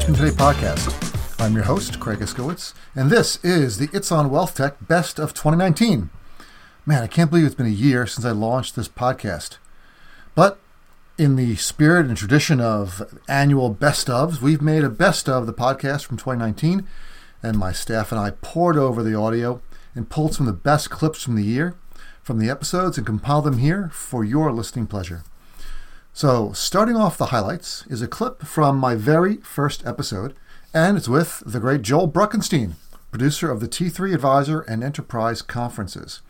Management Today podcast. I'm your host, Craig Iskowitz, and this is the It's on Wealth Tech Best of 2019. Man, I can't believe it's been a year since I launched this podcast. But in the spirit and tradition of annual best ofs, we've made a best of the podcast from 2019, and my staff and I pored over the audio and pulled some of the best clips from the year from the episodes and compiled them here for your listening pleasure. So, starting off the highlights is a clip from my very first episode, and it's with the great Joel Bruckenstein, producer of the T3 Advisor and Enterprise conferences.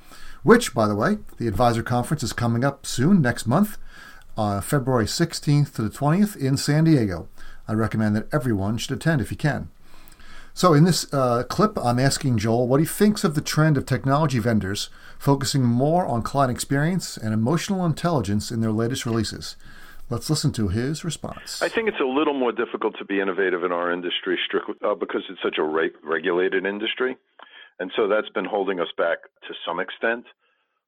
Which, by the way, the Advisor Conference is coming up soon, next month, uh, February 16th to the 20th in San Diego. I recommend that everyone should attend if you can. So, in this uh, clip, I'm asking Joel what he thinks of the trend of technology vendors focusing more on client experience and emotional intelligence in their latest releases. Let's listen to his response. I think it's a little more difficult to be innovative in our industry strictly uh, because it's such a re- regulated industry. And so that's been holding us back to some extent.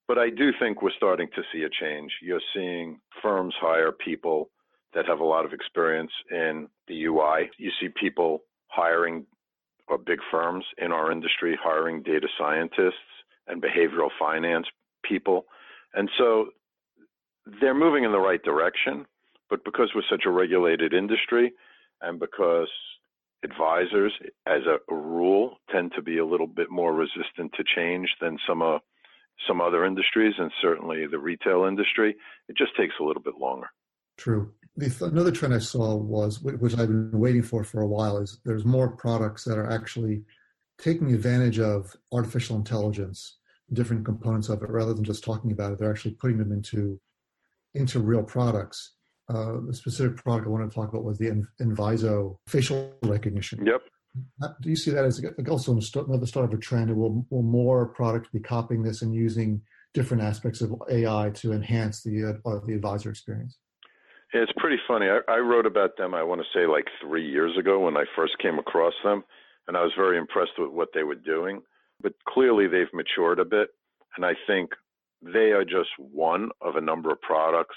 But I do think we're starting to see a change. You're seeing firms hire people that have a lot of experience in the UI. You see people hiring big firms in our industry hiring data scientists and behavioral finance people. And so they're moving in the right direction, but because we're such a regulated industry and because advisors, as a rule, tend to be a little bit more resistant to change than some uh, some other industries, and certainly the retail industry, it just takes a little bit longer. True. Another trend I saw was, which I've been waiting for for a while, is there's more products that are actually taking advantage of artificial intelligence, different components of it, rather than just talking about it. They're actually putting them into into real products. Uh, the specific product I wanted to talk about was the Enviso facial recognition. Yep. Do you see that as also another start of a trend? Will, will more products be copying this and using different aspects of AI to enhance the uh, the advisor experience? It's pretty funny. I, I wrote about them, I want to say, like three years ago when I first came across them, and I was very impressed with what they were doing. But clearly, they've matured a bit, and I think they are just one of a number of products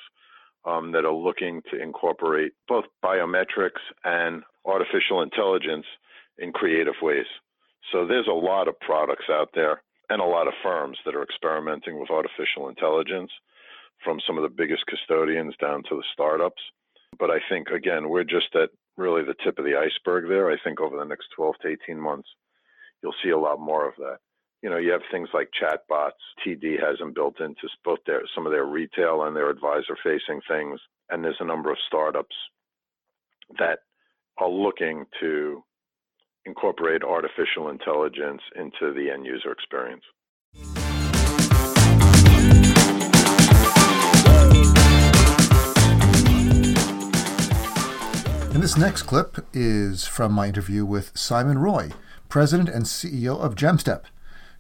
um, that are looking to incorporate both biometrics and artificial intelligence in creative ways. So there's a lot of products out there and a lot of firms that are experimenting with artificial intelligence from some of the biggest custodians down to the startups. But I think, again, we're just at really the tip of the iceberg there. I think over the next 12 to 18 months, you'll see a lot more of that. You know, you have things like chatbots. TD has them built into both their some of their retail and their advisor-facing things, and there's a number of startups that are looking to incorporate artificial intelligence into the end user experience. And this next clip is from my interview with Simon Roy, President and CEO of Jemstep.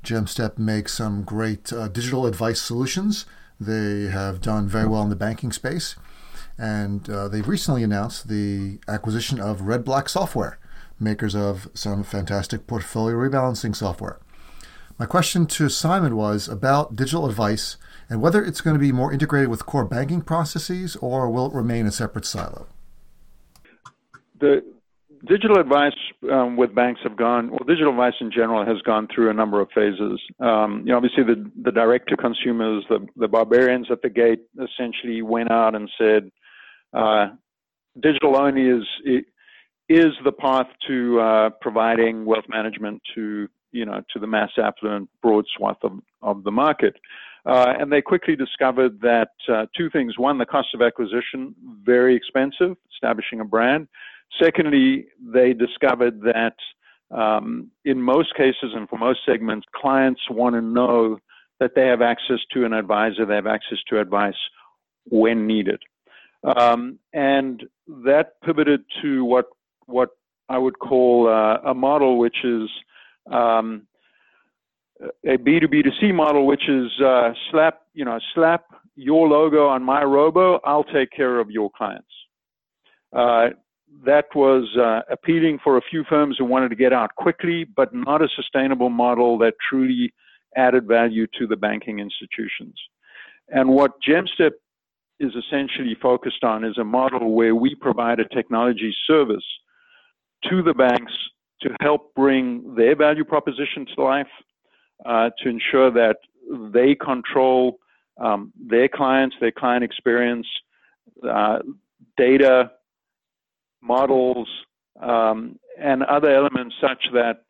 Jemstep makes some great uh, digital advice solutions. They have done very well in the banking space. And uh, they've recently announced the acquisition of RedBlack Software, makers of some fantastic portfolio rebalancing software. My question to Simon was about digital advice and whether it's going to be more integrated with core banking processes or will it remain a separate silo? The digital advice um, with banks have gone, well, digital advice in general has gone through a number of phases. Um, you know, obviously, the, the direct to consumers, the, the barbarians at the gate essentially went out and said, uh, digital only is is the path to uh, providing wealth management to you know to the mass affluent broad swath of, of the market. Uh, and they quickly discovered that uh, two things: one, the cost of acquisition very expensive, establishing a brand, Secondly, they discovered that um, in most cases and for most segments, clients want to know that they have access to an advisor, they have access to advice when needed. Um, and that pivoted to what what I would call uh, a model which is um, a B2B2C model, which is uh, slap, you know, slap your logo on my robo, I'll take care of your clients. Uh, that was uh, appealing for a few firms who wanted to get out quickly, but not a sustainable model that truly added value to the banking institutions. And what Jemstep is essentially focused on is a model where we provide a technology service to the banks to help bring their value proposition to life, uh, to ensure that they control um, their clients, their client experience, uh, data, models, um, and other elements such that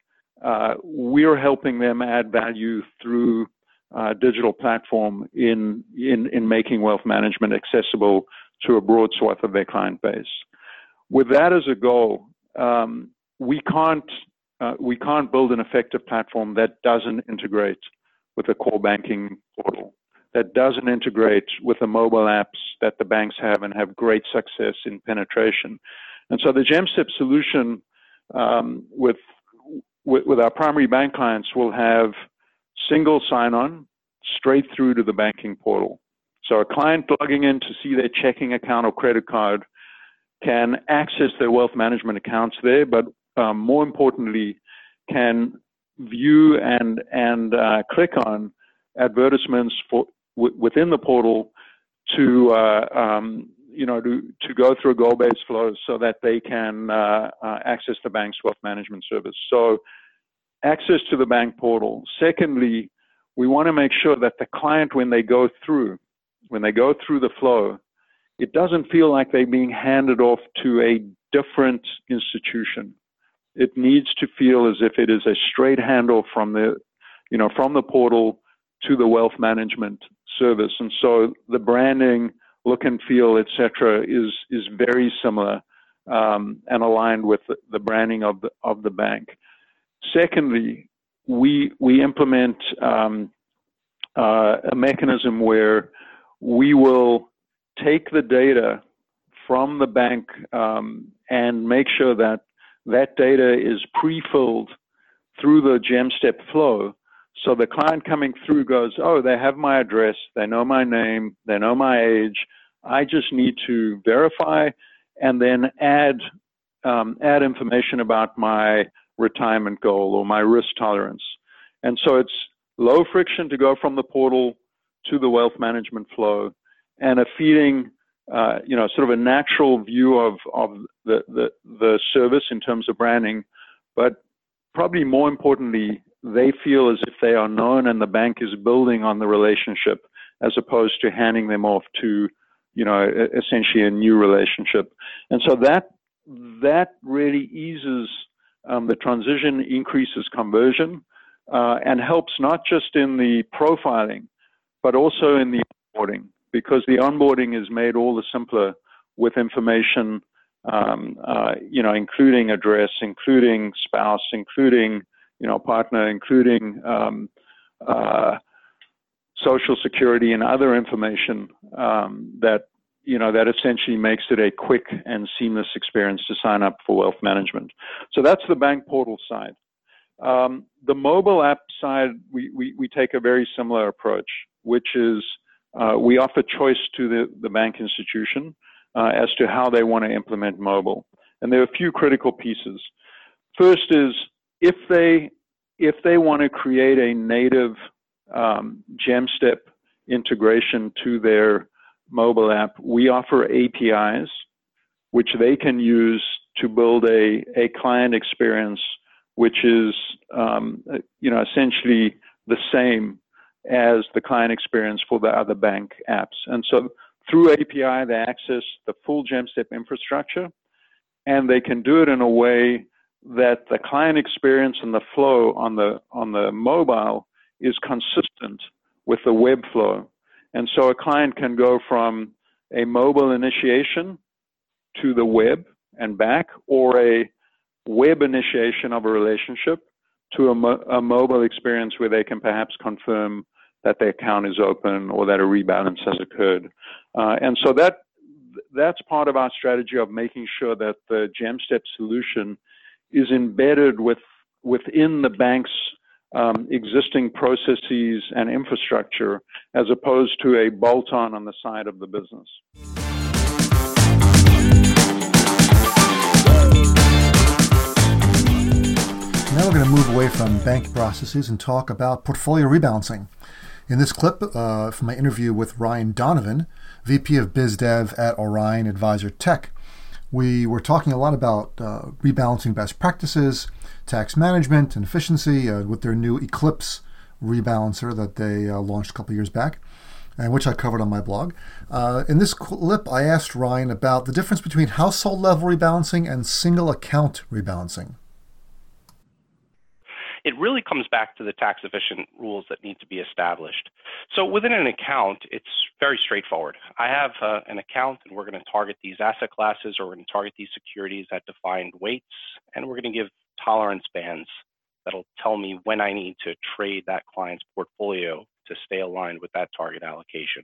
uh, we're helping them add value through uh, digital platform in, in, in making wealth management accessible to a broad swath of their client base. With that as a goal, um, we can't uh, we can't build an effective platform that doesn't integrate with a core banking portal, that doesn't integrate with the mobile apps that the banks have and have great success in penetration. And so the Jemstep solution um, with, with, with our primary bank clients will have single sign-on straight through to the banking portal. So a client logging in to see their checking account or credit card can access their wealth management accounts there, but um, more importantly, can view and and uh, click on advertisements for w- within the portal to uh, um, you know to to go through goal-based flow so that they can uh, uh access the bank's wealth management service. So access to the bank portal. Secondly, we want to make sure that the client, when they go through, when they go through the flow, it doesn't feel like they're being handed off to a different institution. It needs to feel as if it is a straight handoff from the, you know, from the portal to the wealth management service. And so the branding, look and feel, etc., is is very similar um, and aligned with the, branding of the of the bank. Secondly, we we implement um, uh, a mechanism where we will take the data from the bank um, and make sure that that data is pre-filled through the Jemstep flow. So the client coming through goes, oh, they have my address, they know my name, they know my age. I just need to verify and then add um, add information about my retirement goal or my risk tolerance. And so it's low friction to go from the portal to the wealth management flow and a feeding, uh, you know, sort of a natural view of, of the, the, the service in terms of branding. But probably more importantly, they feel as if they are known and the bank is building on the relationship as opposed to handing them off to, you know, essentially a new relationship. And so that that really eases um, the transition, increases conversion, uh, and helps not just in the profiling, but also in the onboarding, because the onboarding is made all the simpler with information, um, uh, you know, including address, including spouse, including, you know, partner, including um, uh, social security and other information um, that you know that essentially makes it a quick and seamless experience to sign up for wealth management. So that's the bank portal side. Um, the mobile app side, we, we, we, take a very similar approach, which is uh, we offer choice to the, the bank institution uh, as to how they want to implement mobile. And there are a few critical pieces. First is if they if they want to create a native um, Jemstep integration to their mobile app, we offer APIs which they can use to build a, a client experience which is um, you know essentially the same as the client experience for the other bank apps. And so through API, they access the full Jemstep infrastructure, and they can do it in a way that the client experience and the flow on the on the mobile is consistent with the web flow. And so a client can go from a mobile initiation to the web and back, or a web initiation of a relationship to a, mo- a, mobile experience where they can perhaps confirm that their account is open or that a rebalance has occurred. Uh, and so that that's part of our strategy of making sure that the Jemstep solution is embedded with within the bank's um, existing processes and infrastructure as opposed to a bolt-on on the side of the business. Now we're going to move away from bank processes and talk about portfolio rebalancing. In this clip uh, from my interview with Ryan Donovan, VP of Biz Dev at Orion Advisor Tech, we were talking a lot about uh, rebalancing best practices, tax management, and efficiency uh, with their new Eclipse rebalancer that they uh, launched a couple years back, and which I covered on my blog. Uh, in this clip, I asked Ryan about the difference between household level rebalancing and single account rebalancing it really comes back to the tax efficient rules that need to be established. So within an account, it's very straightforward. I have uh, an account and we're going to target these asset classes or we're going to target these securities at defined weights and we're going to give tolerance bands that'll tell me when I need to trade that client's portfolio to stay aligned with that target allocation.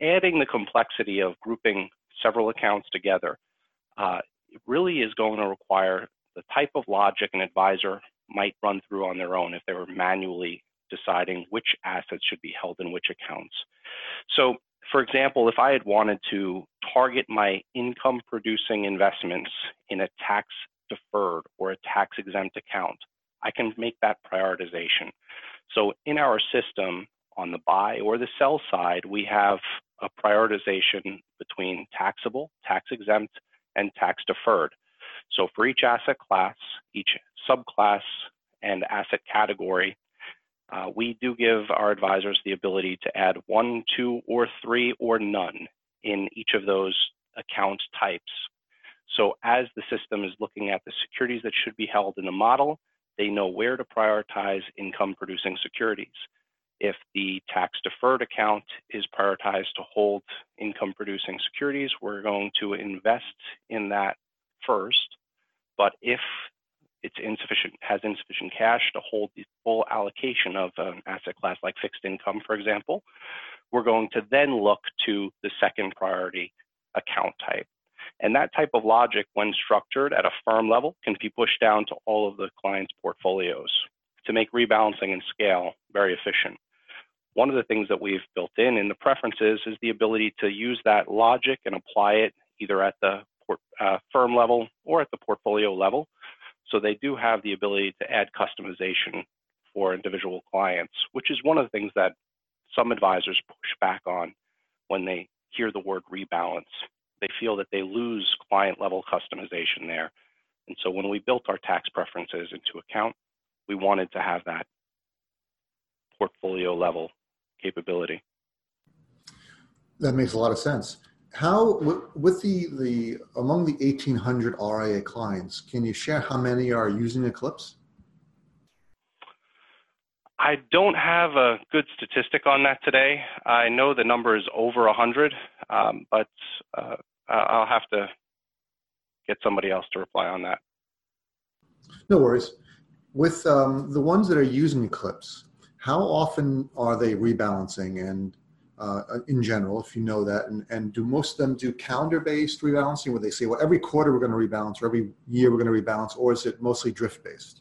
Adding the complexity of grouping several accounts together uh, really is going to require the type of logic an advisor might run through on their own if they were manually deciding which assets should be held in which accounts. So, for example, if I had wanted to target my income producing investments in a tax deferred or a tax exempt account, I can make that prioritization. So, in our system, on the buy or the sell side, we have a prioritization between taxable, tax exempt, and tax deferred. So for each asset class, each subclass, and asset category, uh, we do give our advisors the ability to add one, two, or three, or none in each of those account types. So as the system is looking at the securities that should be held in the model, they know where to prioritize income producing securities. If the tax deferred account is prioritized to hold income producing securities, we're going to invest in that first. But if it's insufficient, has insufficient cash to hold the full allocation of an asset class like fixed income, for example, we're going to then look to the second priority account type. And that type of logic, when structured at a firm level, can be pushed down to all of the client's portfolios to make rebalancing and scale very efficient. One of the things that we've built in in the preferences is the ability to use that logic and apply it either at the port, uh, firm level or at the portfolio level so they do have the ability to add customization for individual clients, which is one of the things that some advisors push back on when they hear the word rebalance. They feel that they lose client level customization there. And so when we built our tax preferences into account, we wanted to have that portfolio level capability. That makes a lot of sense how with the the among the 1800 RIA clients, can you share how many are using Eclipse? I don't have a good statistic on that today. I know the number is over 100, um, but uh, I'll have to get somebody else to reply on that. No worries. With um, the ones that are using Eclipse, how often are they rebalancing and uh, in general, if you know that, and, and do most of them do calendar-based rebalancing, where they say, well, every quarter we're going to rebalance, or every year we're going to rebalance, or is it mostly drift-based?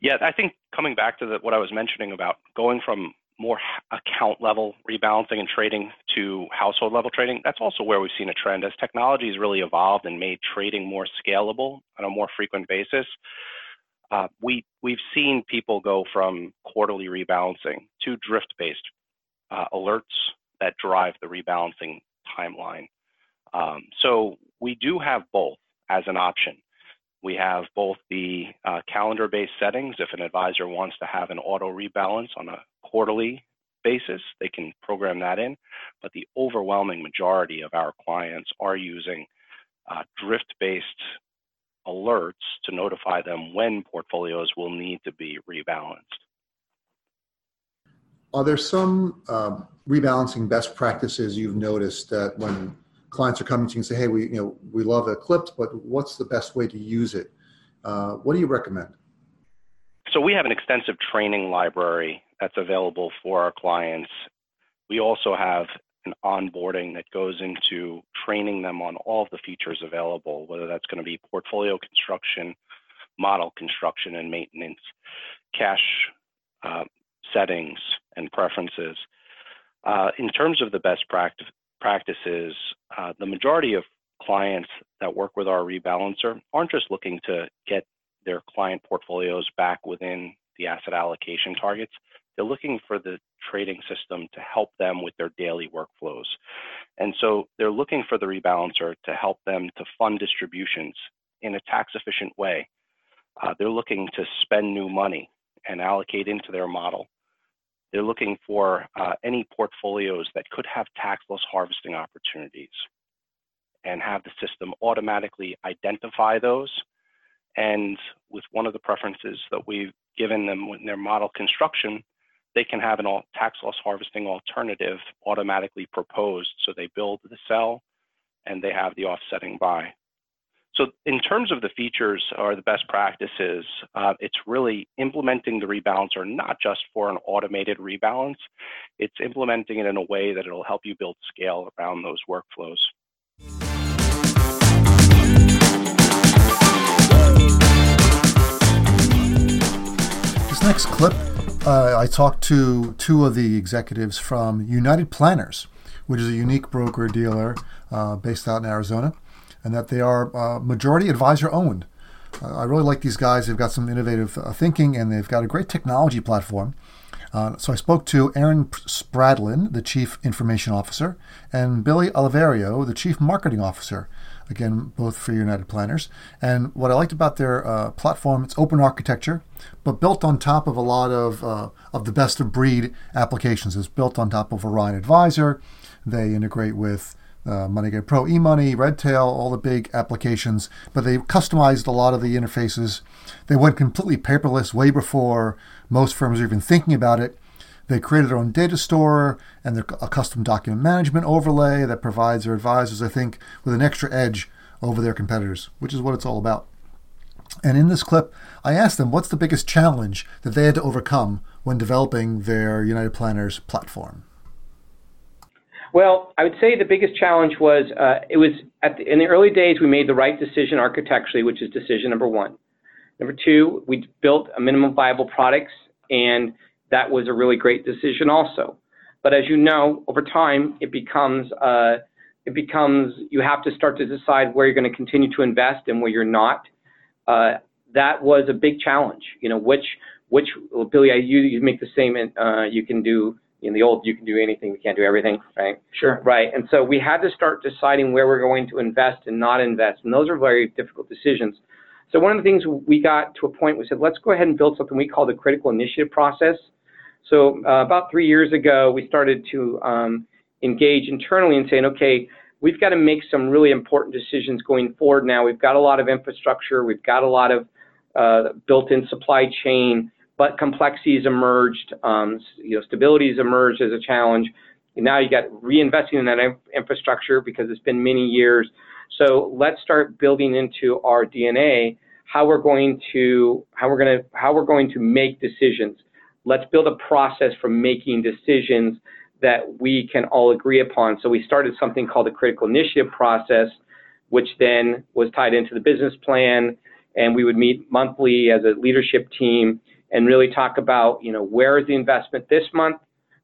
Yeah, I think coming back to the, what I was mentioning about going from more account level rebalancing and trading to household level trading, that's also where we've seen a trend. As technology has really evolved and made trading more scalable on a more frequent basis, uh, we, we've seen people go from quarterly rebalancing to drift based uh, alerts that drive the rebalancing timeline. Um, so we do have both as an option. We have both the uh, calendar based settings. If an advisor wants to have an auto rebalance on a quarterly basis, they can program that in. But the overwhelming majority of our clients are using uh, drift based alerts to notify them when portfolios will need to be rebalanced. Are there some um, rebalancing best practices you've noticed that when clients are coming to you and say, "Hey, we you know we love Eclipse, but what's the best way to use it?" Uh, what do you recommend? So we have an extensive training library that's available for our clients. We also have an onboarding that goes into training them on all of the features available, whether that's going to be portfolio construction, model construction and maintenance, cash uh, settings and preferences. Uh, in terms of the best practice, practices, uh, the majority of clients that work with our rebalancer aren't just looking to get their client portfolios back within the asset allocation targets. They're looking for the trading system to help them with their daily workflows. And so they're looking for the rebalancer to help them to fund distributions in a tax efficient way. Uh, they're looking to spend new money and allocate into their model. They're looking for uh, any portfolios that could have tax loss harvesting opportunities and have the system automatically identify those. And with one of the preferences that we've given them in their model construction, they can have an all tax loss harvesting alternative automatically proposed. So they build the sell and they have the offsetting buy. So in terms of the features or the best practices, uh, it's really implementing the rebalancer not just for an automated rebalance, it's implementing it in a way that it'll help you build scale around those workflows. This next clip, uh, I talked to two of the executives from United Planners, which is a unique broker dealer uh, based out in Arizona and that they are uh, majority advisor owned. Uh, I really like these guys. They've got some innovative uh, thinking and they've got a great technology platform. Uh, so I spoke to Aaron Spradlin, the Chief Information Officer, and Billy Oliverio, the Chief Marketing Officer. Again, both for United Planners. And what I liked about their uh, platform, it's open architecture, but built on top of a lot of uh, of the best of breed applications. It's built on top of Orion Advisor. They integrate with uh, MoneyGuide Pro, eMoney, Redtail, all the big applications, but they customized a lot of the interfaces. They went completely paperless way before most firms are even thinking about it. They created their own data store and their, a custom document management overlay that provides their advisors, I think, with an extra edge over their competitors, which is what it's all about. And in this clip, I asked them what's the biggest challenge that they had to overcome when developing their United Planners platform. Well, I would say the biggest challenge was uh, it was the, in the early days we made the right decision architecturally, which is decision number one. Number two, we built a minimum viable products, and that was a really great decision also. But as you know, over time it becomes uh, it becomes you have to start to decide where you're going to continue to invest and where you're not. Uh, that was a big challenge. You know, which which well, Billy, you you make the same. Uh, you can do in the old, you can do anything, we can't do everything, right? Sure. Right. And so we had to start deciding where we're going to invest and not invest. And those are very difficult decisions. So one of the things we got to a point, we said, let's go ahead and build something we call the critical initiative process. So uh, about three years ago, we started to um, engage internally and saying, okay, we've got to make some really important decisions going forward now. We've got a lot of infrastructure. We've got a lot of uh, built-in supply chain but complexities emerged, um, you know, stabilities emerged as a challenge. And now you got reinvesting in that infrastructure because it's been many years. So let's start building into our DNA how we're going to how we're going to how we're going to make decisions. Let's build a process for making decisions that we can all agree upon. So we started something called the critical initiative process, which then was tied into the business plan, and we would meet monthly as a leadership team and really talk about, you know, where is the investment this month?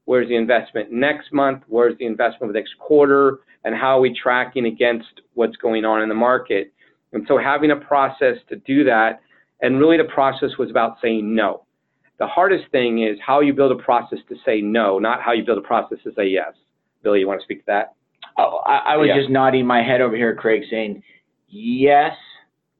Where's the investment next month? Where's the investment the next quarter? And how are we tracking against what's going on in the market? And so having a process to do that, and really the process was about saying no. The hardest thing is how you build a process to say no, not how you build a process to say yes. Billy, you want to speak to that? Oh, I, I was yeah. just nodding my head over here, Craig, saying yes,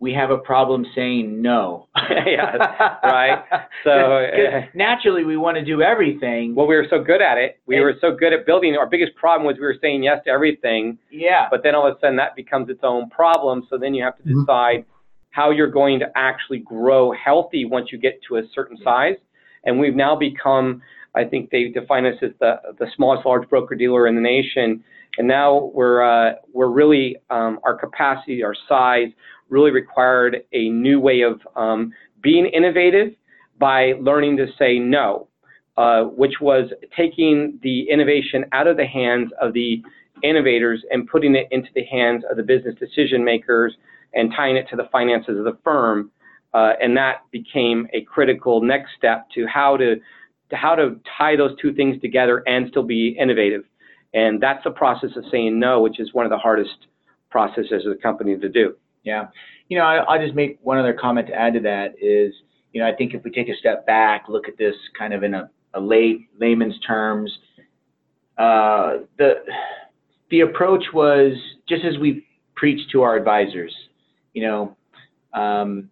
we have a problem saying no. yeah, right. So uh, naturally, we want to do everything. Well, we were so good at it. We and, were so good at building. Our biggest problem was we were saying yes to everything. Yeah. But then all of a sudden, that becomes its own problem. So then you have to mm-hmm. decide how you're going to actually grow healthy once you get to a certain size. And we've now become, I think they define us as the the smallest large broker dealer in the nation. And now we're uh, we're really um, our capacity, our size really required a new way of um, being innovative by learning to say no, uh, which was taking the innovation out of the hands of the innovators and putting it into the hands of the business decision makers and tying it to the finances of the firm. Uh, and that became a critical next step to how to, to how to tie those two things together and still be innovative. And that's the process of saying no, which is one of the hardest processes of the company to do. Yeah. You know, I, will just make one other comment to add to that is, you know, I think if we take a step back, look at this kind of in a, a lay, layman's terms, uh, the the approach was just as we preached to our advisors, you know, um,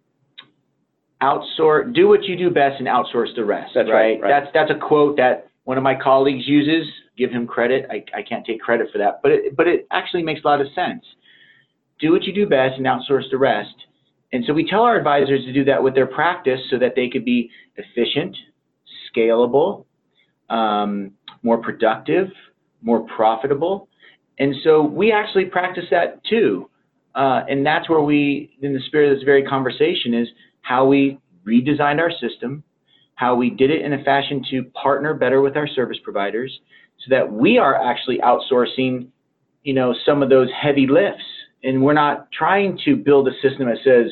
outsource, do what you do best, and outsource the rest. That's right. right, right. That's that's a quote that one of my colleagues uses. Give him credit. I, I can't take credit for that, but it, but it actually makes a lot of sense. Do what you do best and outsource the rest. And so we tell our advisors to do that with their practice so that they could be efficient, scalable, um, more productive, more profitable. And so we actually practice that too. Uh, and that's where we, in the spirit of this very conversation, is how we redesigned our system, how we did it in a fashion to partner better with our service providers so that we are actually outsourcing, you know, some of those heavy lifts. And we're not trying to build a system that says,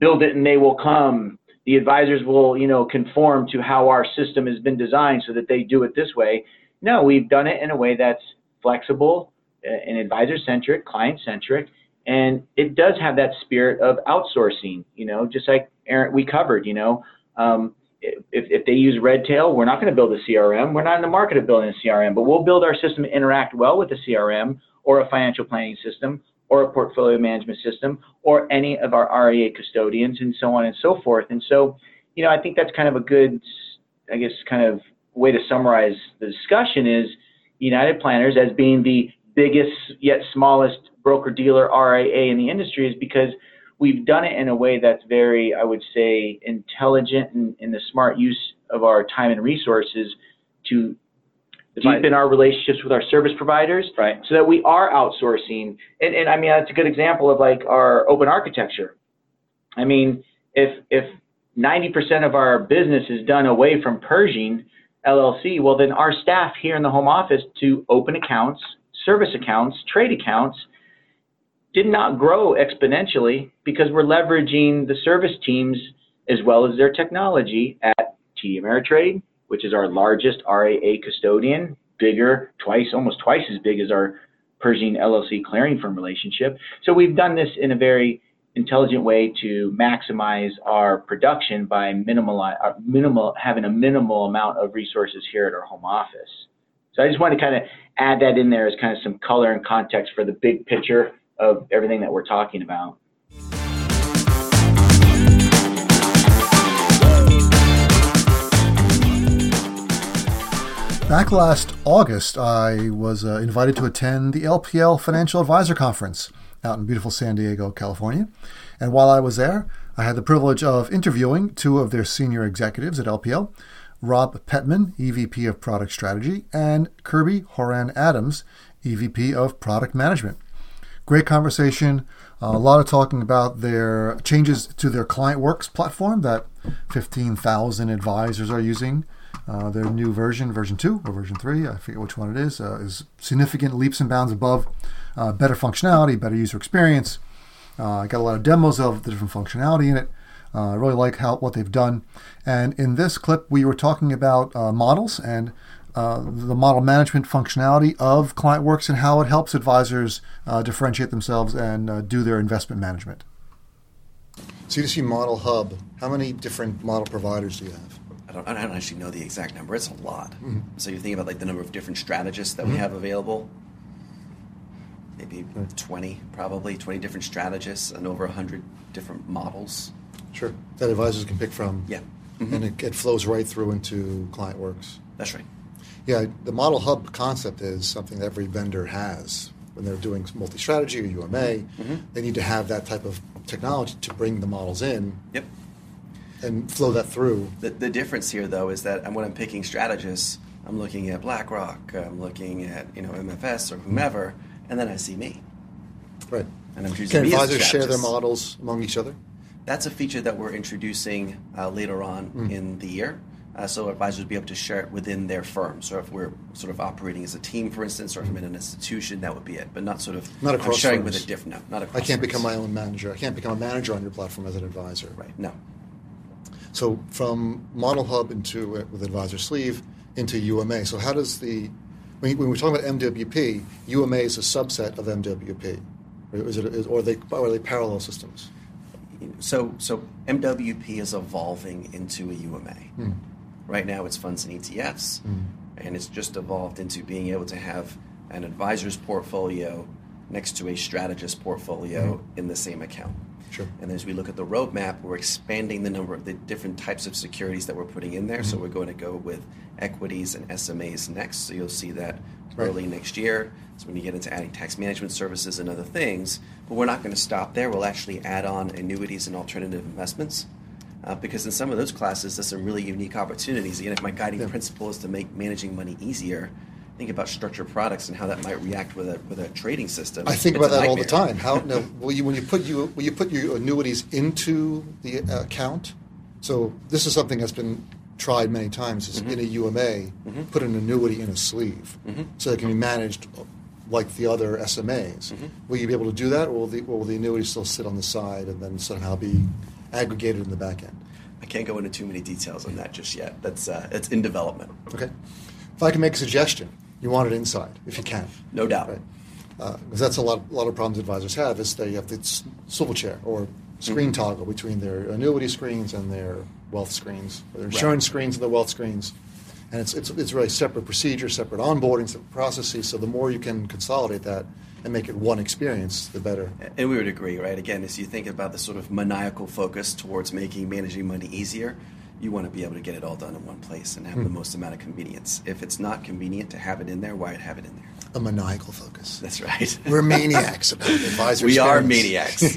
build it and they will come. The advisors will, you know, conform to how our system has been designed so that they do it this way. No, we've done it in a way that's flexible uh, and advisor centric, client centric, and it does have that spirit of outsourcing. You know, just like Aaron, we covered. You know, um, if, if they use Redtail, we're not going to build a CRM. We're not in the market of building a CRM, but we'll build our system to interact well with a CRM or a financial planning system or a portfolio management system or any of our RIA custodians and so on and so forth. And so, you know, I think that's kind of a good, I guess, kind of way to summarize the discussion is United Planners as being the biggest yet smallest broker dealer RIA in the industry is because we've done it in a way that's very, I would say, intelligent and in the smart use of our time and resources to deepen our relationships with our service providers Right. so that we are outsourcing. And, and I mean, that's a good example of like our open architecture. I mean, if, if 90% of our business is done away from Pershing LLC, well, then our staff here in the home office to open accounts, service accounts, trade accounts did not grow exponentially because we're leveraging the service teams as well as their technology at TD Ameritrade, which is our largest RIA custodian, bigger, twice, almost twice as big as our Pershing LLC clearing firm relationship. So we've done this in a very intelligent way to maximize our production by minimal, uh, minimal having a minimal amount of resources here at our home office. So I just want to kind of add that in there as kind of some color and context for the big picture of everything that we're talking about. Back last August, I was uh, invited to attend the LPL Financial Advisor Conference out in beautiful San Diego, California. And while I was there, I had the privilege of interviewing two of their senior executives at LPL Rob Pettman, EVP of Product Strategy, and Kirby Horan Adams, EVP of Product Management. Great conversation. A lot of talking about their changes to their ClientWorks platform that 15,000 advisors are using. Uh, their new version, version 2 or version 3, I forget which one it is, uh, is significant leaps and bounds above uh, better functionality, better user experience. Uh, I got a lot of demos of the different functionality in it. Uh, I really like how what they've done. And in this clip, we were talking about models and the model management functionality of ClientWorks and how it helps advisors differentiate themselves and do their investment management. CDC Model Hub, how many different model providers do you have? I don't, I don't actually know the exact number. It's a lot. Mm-hmm. So you think about like the number of different strategists that mm-hmm. we have available. Maybe right. 20, probably 20 different strategists and over 100 different models. Sure. That advisors can pick from. Yeah. Mm-hmm. And it, it, flows right through into ClientWorks. That's right. Yeah, the model hub concept is something that every vendor has. When they're doing multi strategy or UMA, mm-hmm. they need to have that type of technology to bring the models in. Yep. And flow that through. The, the difference here, though, is that when I'm picking strategists, I'm looking at BlackRock, I'm looking at you know MFS or whomever, and then I see me. Right. And I'm choosing Can advisors share their models among each other? That's a feature that we're introducing uh, later on mm. in the year. Uh, so advisors will be able to share it within their firm. So if we're sort of operating as a team, for instance, or if I'm in an institution, that would be it. But not sort of not across sharing firms. with a different. No, not across. I can't firms. become my own manager. I can't become a manager on your platform as an advisor. Right. No. So from Model Hub into uh, with Advisor Sleeve into UMA. So how does the when, when we're talking about MWP, UMA is a subset of MWP, or is it? Is, or are they or are they parallel systems? So, so MWP is evolving into a UMA. Mm. Right now, it's funds and ETFs, mm. and it's just evolved into being able to have an advisor's portfolio next to a strategist portfolio mm. in the same account. Sure. And as we look at the roadmap, we're expanding the number of the different types of securities that we're putting in there. Mm-hmm. So we're going to go with equities and SMAs next. So you'll see that right. early next year. So when you get into adding tax management services and other things, but we're not going to stop there. We'll actually add on annuities and alternative investments. Uh, because in some of those classes, there's some really unique opportunities. Again, if my guiding yeah. principle is to make managing money easier, think about structured products and how that might react with a with a trading system. I think about that all the time. How now, you, when you put you when you put your annuities into the account? So this is something that's been tried many times. Is mm-hmm. in a UMA, mm-hmm. put an annuity in a sleeve, mm-hmm. so it can be managed like the other SMAs. Mm-hmm. Will you be able to do that, or will, the, or will the annuity still sit on the side and then somehow be aggregated in the back end? I can't go into too many details on that just yet. That's uh, it's in development. Okay. If I can make a suggestion, you want it inside if you can. No doubt. Right? Because uh, that's a lot, a lot of problems advisors have is they have the swivel chair or screen mm-hmm. toggle between their annuity screens and their wealth screens, or their insurance right. screens and their wealth screens. And it's, it's, it's really separate procedures, separate onboarding, separate processes. So the more you can consolidate that and make it one experience, the better. And we would agree, right? Again, as you think about the sort of maniacal focus towards making managing money easier, you want to be able to get it all done in one place and have mm. the hmm. most amount of convenience. If it's not convenient to have it in there, why have it in there? A maniacal focus. That's right. We're maniacs about advisors. We are maniacs.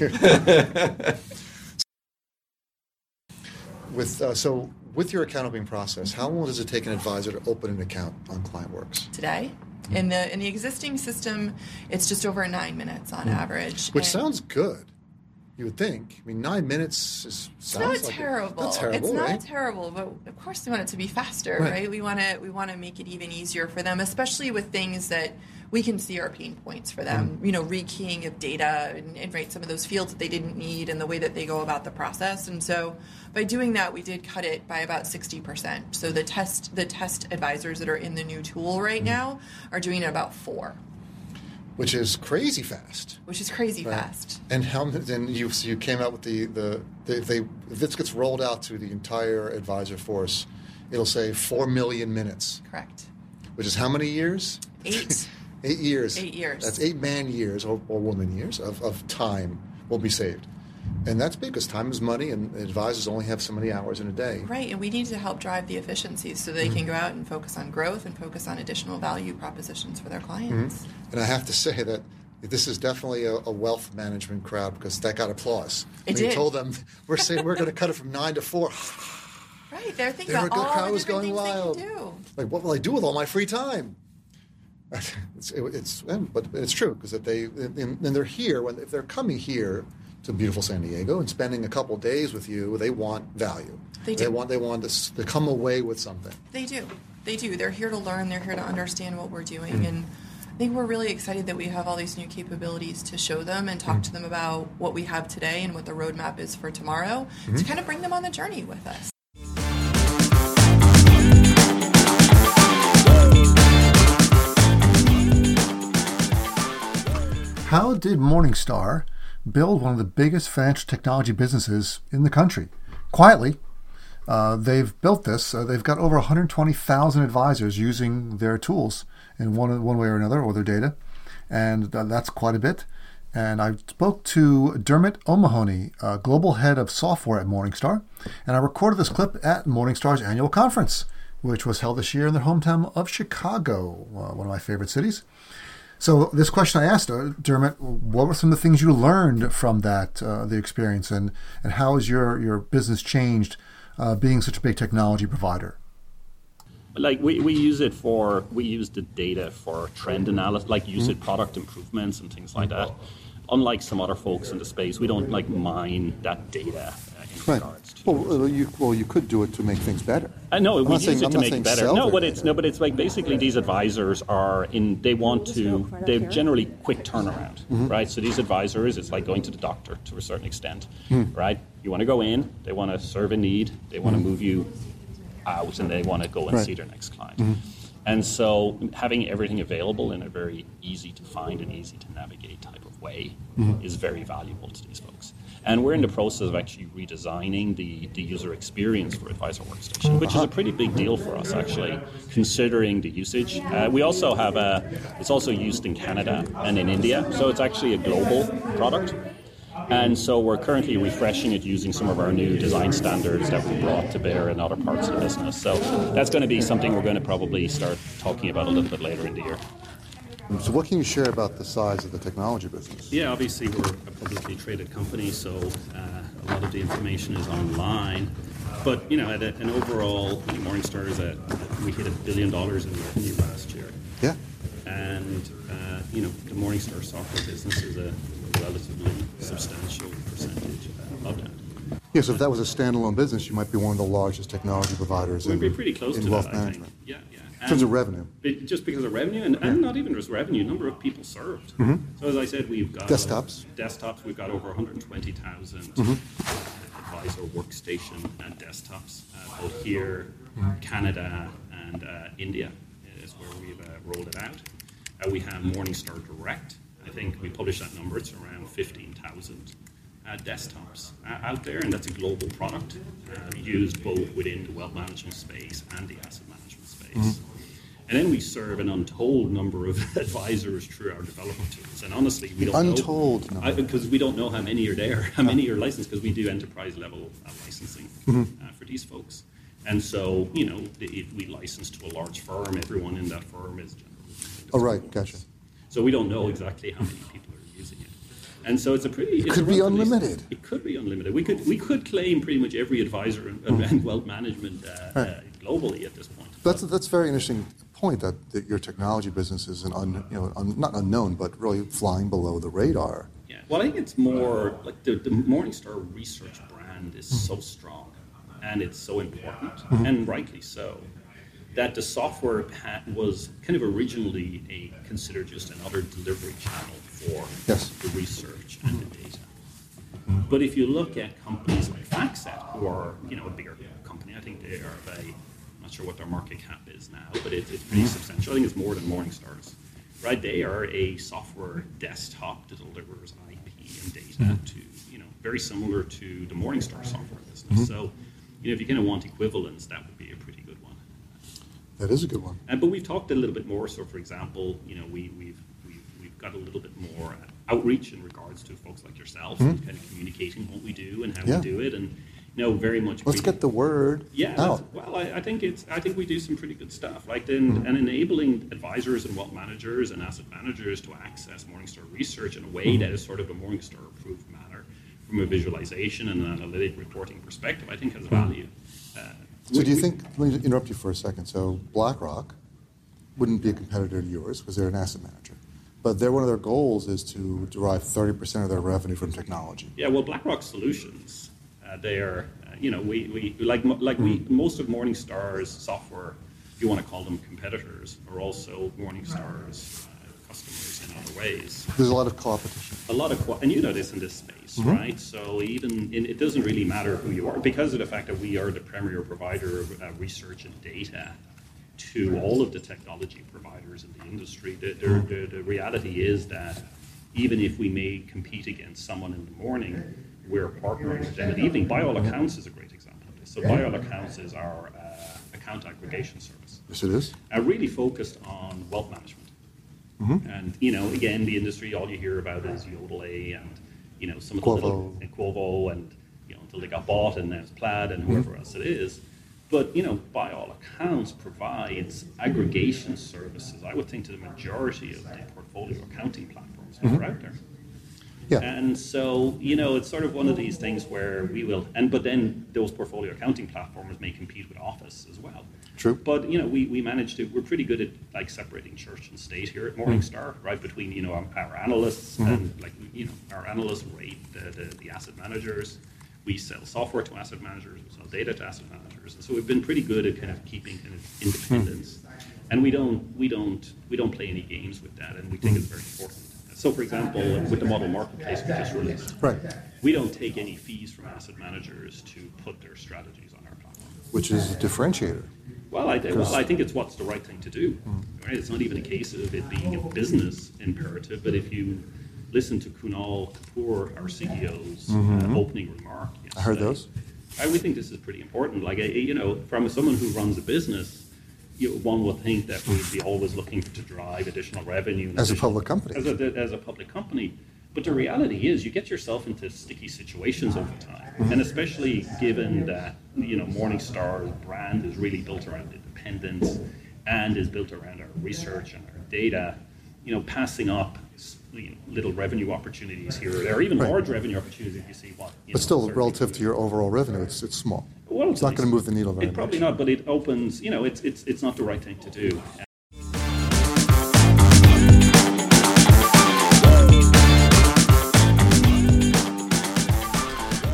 with uh, so with your account opening process, how long does it take an advisor to open an account on ClientWorks? Today, mm-hmm. in the in the existing system, it's just over nine minutes on mm-hmm. average, which sounds good. You would think. I mean, nine minutes is it's not like terrible. It, not terrible. It's right? not terrible, but of course we want it to be faster, right? right? We want to we want to make it even easier for them, especially with things that we can see our pain points for them. Mm. You know, rekeying of data and, and right some of those fields that they didn't need and the way that they go about the process. And so by doing that, we did cut it by about sixty percent. So the test the test advisors that are in the new tool right mm. now are doing it about four which is crazy fast. Which is crazy right? fast. And how? Then you so you came out with the the they, they if this gets rolled out to the entire advisor force, it'll say four million minutes. Correct. Which is how many years? Eight. eight years. Eight years. That's eight man years or, or woman years of, of time will be saved. And that's because time is money, and advisors only have so many hours in a day. Right, and we need to help drive the efficiencies so they mm-hmm. can go out and focus on growth and focus on additional value propositions for their clients. Mm-hmm. And I have to say that this is definitely a, a, wealth management crowd because that got applause. It when did. You told them we're saying we're going to cut it from nine to four. right, they're thinking about all the was going wild. Like, what will I do with all my free time? it's, it, it's but it's true because if they and they're here when if they're coming here to beautiful San Diego and spending a couple days with you, they want value. They do. They want they want to, to come away with something. They do. They do. They're here to learn. They're here to understand what we're doing, mm-hmm. and I think we're really excited that we have all these new capabilities to show them and talk mm-hmm. to them about what we have today and what the roadmap is for tomorrow mm-hmm. to kind of bring them on the journey with us. How did Morningstar build one of the biggest financial technology businesses in the country. Quietly, uh, they've built this. Uh, they've got over 120,000 advisors using their tools in one, one way or another, or their data, and uh, that's quite a bit. And I spoke to Dermot O'Mahony, uh, global head of software at Morningstar, and I recorded this clip at Morningstar's annual conference, which was held this year in their hometown of Chicago, uh, one of my favorite cities. So this question I asked uh, Dermot, what were some of the things you learned from that uh, the experience, and and how has your your business changed uh, being such a big technology provider? Like we, we use it for we use the data for trend analysis, like use mm-hmm. it product improvements and things like that. Unlike some other folks in the space, we don't like mine that data right. Well, you, well, you could do it to make things better. Uh, no, we use saying, it to make it better. No, but it's no, but it's like basically these advisors are in. They want to. They generally quick turnaround, mm-hmm. right? So these advisors, it's like going to the doctor to a certain extent, mm-hmm. right? You want to go in, they want to serve a need, they want to mm-hmm. move you out, and they want to go and right. see their next client. Mm-hmm. And so having everything available in a very easy to find and easy to navigate type of way mm-hmm. is very valuable to these folks. And we're in the process of actually redesigning the, the user experience for Advisor Workstation, which is a pretty big deal for us, actually, considering the usage. Uh, we also have a, it's also used in Canada and in India, so it's actually a global product. And so we're currently refreshing it using some of our new design standards that we brought to bear in other parts of the business. So that's going to be something we're going to probably start talking about a little bit later in the year. So, what can you share about the size of the technology business? Yeah, obviously, we're a publicly traded company, so uh, a lot of the information is online. But you know, at a, an overall, Morningstar is at we hit a billion dollars in revenue last year. Yeah. And uh, you know, the Morningstar software business is a relatively substantial percentage of that. Yeah, so if that was a standalone business, you might be one of the largest technology providers We'd in, be pretty close in to wealth that, management. Yeah, yeah. In terms of revenue. Just because of revenue, and, and not even just revenue, number of people served. Mm-hmm. So as I said, we've got desktops. desktops. We've got over 120,000 mm-hmm. advisor workstation and desktops, uh, both here, mm-hmm. Canada, and uh, India is where we've uh, rolled it out. Uh, we have Morningstar Direct, I think we published that number. It's around 15,000 uh, desktops uh, out there, and that's a global product uh, used both within the wealth management space and the asset management space. Mm-hmm. And then we serve an untold number of advisors through our development tools. And honestly, we don't untold know because we don't know how many are there, how many are licensed, because we do enterprise level uh, licensing mm-hmm. Uh, for these folks. And so, you know, if we license to a large firm, everyone in that firm is. Oh, right, gotcha. So we don't know exactly how many people are using it. And so it's a pretty. It could be unlimited. It could be unlimited. We could we could claim pretty much every advisor and, and wealth management uh, right. uh, globally at this point. That's that's very interesting point that, that your technology business is an un, you know un, not unknown but really flying below the radar. Yeah. Well, I think it's more like the, the Morningstar research brand is mm-hmm. so strong and it's so important mm-hmm. and rightly so that the software was kind of originally a considered just another delivery channel for yes. the research and the data. But if you look at companies like FactSet, who are you know a bigger company, I think they are a I'm not sure what their market cap is now, but it, it's pretty mm-hmm. substantial. I think it's more than Morningstar's. Right? They are a software desktop that delivers IP and data mm-hmm. to you know very similar to the Morningstar software business. Mm-hmm. So you know if you kind of want equivalence, that would be a that is a good one. Uh, but we've talked a little bit more. So, for example, you know, we, we've, we've, we've got a little bit more outreach in regards to folks like yourself mm-hmm. and kind of communicating what we do and how yeah. we do it. And, you know, very much. Let's get the word yeah, out. Well, I, I, think it's. I think we do some pretty good stuff, like then mm-hmm. and enabling advisors and wealth managers and asset managers to access Morningstar research in a way mm-hmm. that is sort of a Morningstar approved manner, from a visualization and an analytic reporting perspective. I think has mm-hmm. value. Uh, so do you think, let me interrupt you for a second. So BlackRock wouldn't be a competitor to yours because they're an asset manager. But they're, one of their goals is to derive 30% of their revenue from technology. Yeah, well, BlackRock Solutions, uh, they are, uh, you know, we, we like, like we, mm-hmm. most of Morningstar's software, if you want to call them competitors, are also Morningstar's uh, customers in other ways. There's a lot of competition. A lot of, co- and you know this in this space mm-hmm. right? So even in, it doesn't really matter who you are because of the fact that we are the premier provider of uh, research and data to all of the technology providers in the industry. The, the, mm-hmm. the, the reality is that even if we may compete against someone in the morning, we're partnering with them in the evening. ByAllAccounts is a great example of this. So ByAllAccounts is our uh, account aggregation service. Yes, it is. Uh, really focused on wealth management. Mm-hmm. And you know, again, the industry all you hear about is Yodlee and you know, some of the little and Quovo and you know, until they got bought and there's Plaid and whoever mm-hmm. else it is. But you know, ByAllAccounts, provides aggregation services. I would think to the majority of the portfolio accounting platforms that mm-hmm. are out there. Yeah. And so, you know, it's sort of one of these things where we will, and but then those portfolio accounting platforms may compete with Office as well. True. But you know, we, we managed to. We're pretty good at like separating church and state here at Morningstar, mm-hmm. right between you know our, our analysts mm-hmm. and like you know our analysts rate the, the, the, asset managers. We sell software to asset managers. We sell data to asset managers, and so we've been pretty good at kind of keeping kind of independence. Mm-hmm. And we don't we don't we don't play any games with that, and we think it's very important. So, for example, with the model marketplace we just released, right. we don't take any fees from asset managers to put their strategies on our platform. which is a differentiator. Well, I, well, I think it's what's the right thing to do. Mm. Right? It's not even a case of it being a business imperative, but if you listen to Kunal Kapoor, our CEO's uh, mm-hmm. uh, opening remark, I heard those. I think this is pretty important. Like, you know, from someone who runs a business, you know, one would think that we'd be always looking to drive additional revenue. As a public company. As a, as a public company. But the reality is, you get yourself into sticky situations over time, mm-hmm. and especially given that you know Morningstar's brand is really built around independence and is built around our research and our data. You know, passing up you know, little revenue opportunities here or there, even right. large revenue opportunities if you see what. You but know, still, relative to your overall revenue, it's it's small. Well, it's, it's not going to move the needle very it, Probably not, but it opens. You know, it's it's it's not the right thing to do.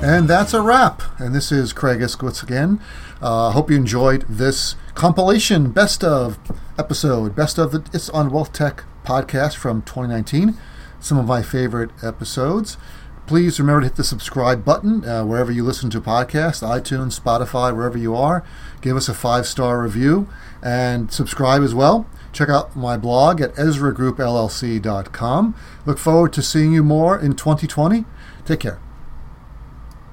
And that's a wrap. And this is Craig Iskowitz again. I uh, hope you enjoyed this compilation, best of episode, best of the It's on Wealth Tech podcast from 2019. Some of my favorite episodes. Please remember to hit the subscribe button uh, wherever you listen to podcasts, iTunes, Spotify, wherever you are. Give us a five star review and subscribe as well. Check out my blog at EzraGroupLLC.com. Look forward to seeing you more in 2020. Take care.